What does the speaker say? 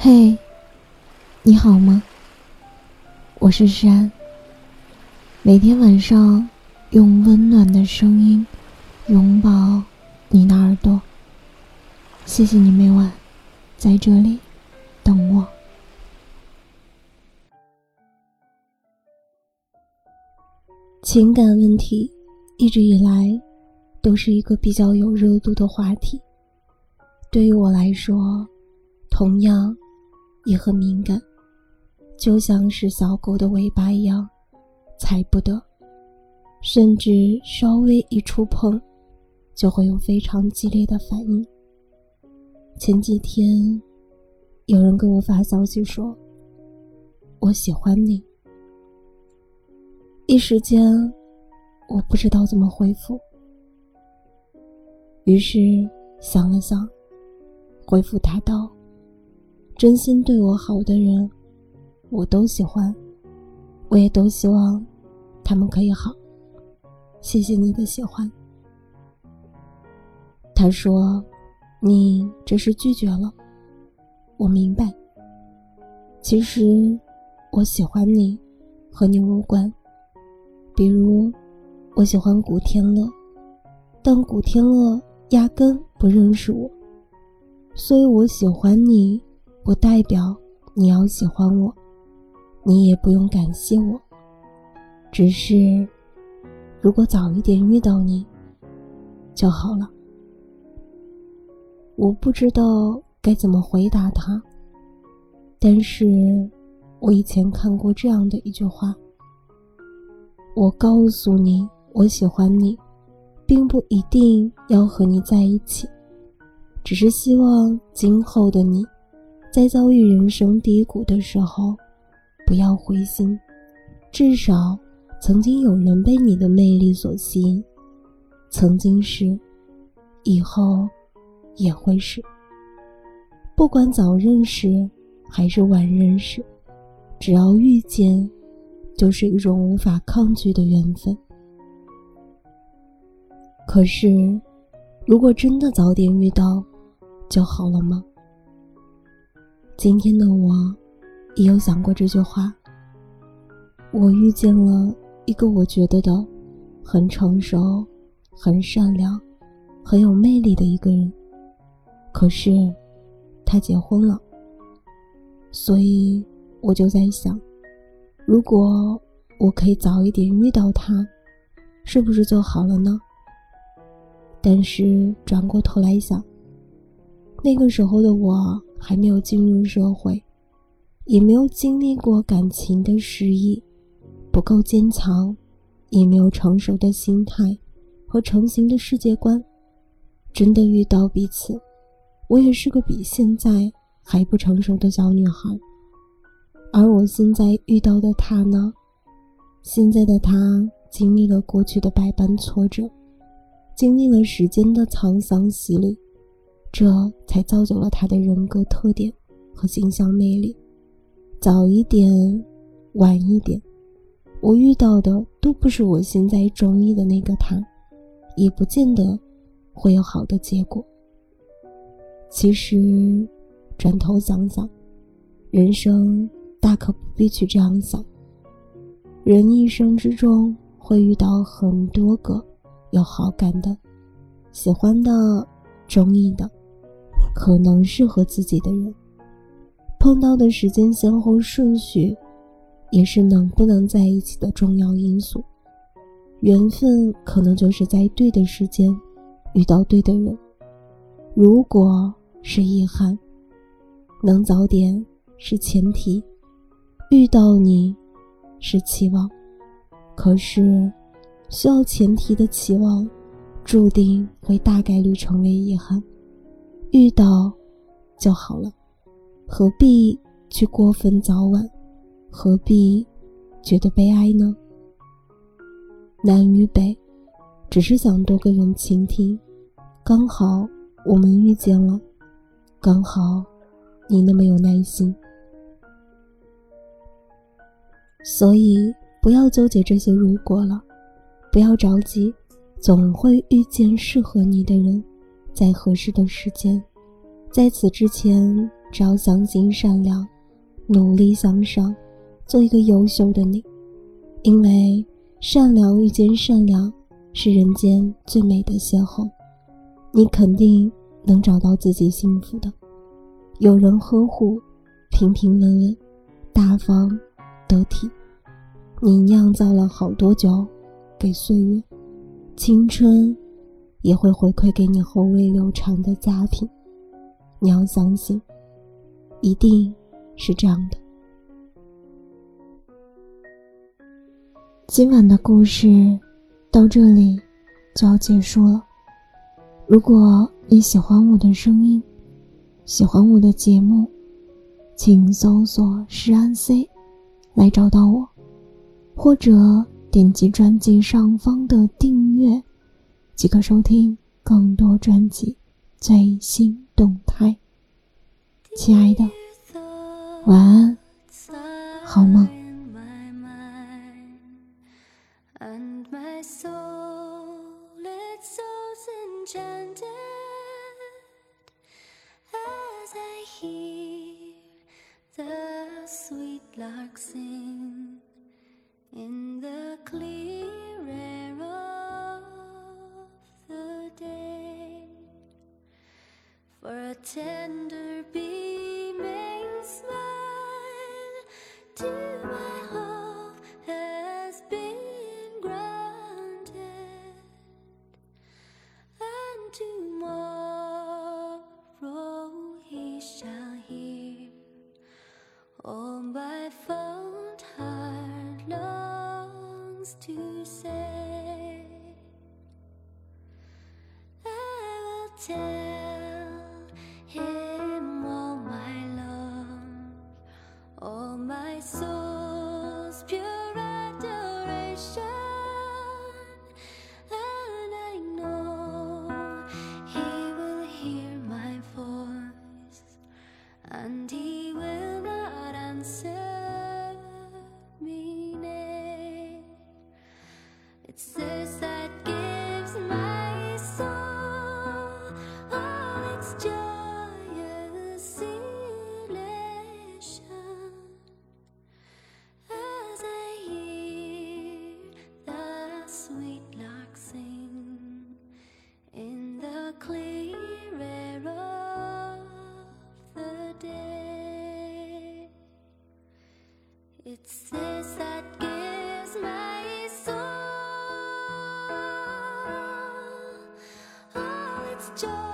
嘿，你好吗？我是山。每天晚上用温暖的声音拥抱你的耳朵。谢谢你每晚在这里等我。情感问题一直以来都是一个比较有热度的话题。对于我来说，同样。也很敏感，就像是小狗的尾巴一样，踩不得，甚至稍微一触碰，就会有非常激烈的反应。前几天，有人给我发消息说：“我喜欢你。”一时间，我不知道怎么回复，于是想了想，回复他道。真心对我好的人，我都喜欢，我也都希望他们可以好。谢谢你的喜欢。他说：“你这是拒绝了。”我明白。其实我喜欢你，和你无关。比如，我喜欢古天乐，但古天乐压根不认识我，所以我喜欢你。不代表你要喜欢我，你也不用感谢我。只是，如果早一点遇到你就好了。我不知道该怎么回答他，但是我以前看过这样的一句话：我告诉你我喜欢你，并不一定要和你在一起，只是希望今后的你。在遭遇人生低谷的时候，不要灰心，至少曾经有人被你的魅力所吸引，曾经是，以后也会是。不管早认识还是晚认识，只要遇见，就是一种无法抗拒的缘分。可是，如果真的早点遇到，就好了吗？今天的我，也有想过这句话。我遇见了一个我觉得的很成熟、很善良、很有魅力的一个人，可是他结婚了。所以我就在想，如果我可以早一点遇到他，是不是就好了呢？但是转过头来想，那个时候的我。还没有进入社会，也没有经历过感情的失意，不够坚强，也没有成熟的心态和成型的世界观。真的遇到彼此，我也是个比现在还不成熟的小女孩。而我现在遇到的他呢？现在的他经历了过去的百般挫折，经历了时间的沧桑洗礼。这才造就了他的人格特点和形象魅力。早一点，晚一点，我遇到的都不是我现在中意的那个他，也不见得会有好的结果。其实，转头想想，人生大可不必去这样想。人一生之中会遇到很多个有好感的、喜欢的、中意的。可能适合自己的人，碰到的时间先后顺序，也是能不能在一起的重要因素。缘分可能就是在对的时间遇到对的人。如果是遗憾，能早点是前提。遇到你，是期望，可是需要前提的期望，注定会大概率成为遗憾。遇到就好了，何必去过分早晚？何必觉得悲哀呢？南与北，只是想多个人倾听。刚好我们遇见了，刚好你那么有耐心，所以不要纠结这些如果了，不要着急，总会遇见适合你的人。在合适的时间，在此之前，只要相信善良，努力向上，做一个优秀的你。因为善良遇见善良，是人间最美的邂逅。你肯定能找到自己幸福的，有人呵护，平平稳稳，大方得体。你酿造了好多酒给岁月，青春也会回馈给你后味流长的佳品。你要相信，一定是这样的。今晚的故事到这里就要结束了。如果你喜欢我的声音，喜欢我的节目，请搜索“诗安 C” 来找到我，或者点击专辑上方的订阅，即可收听更多专辑最新。动态，亲爱的，晚安，好梦。for a tender beaming smile. To my hope has been granted. And tomorrow he shall hear. All my fond heart longs to say I will tell 就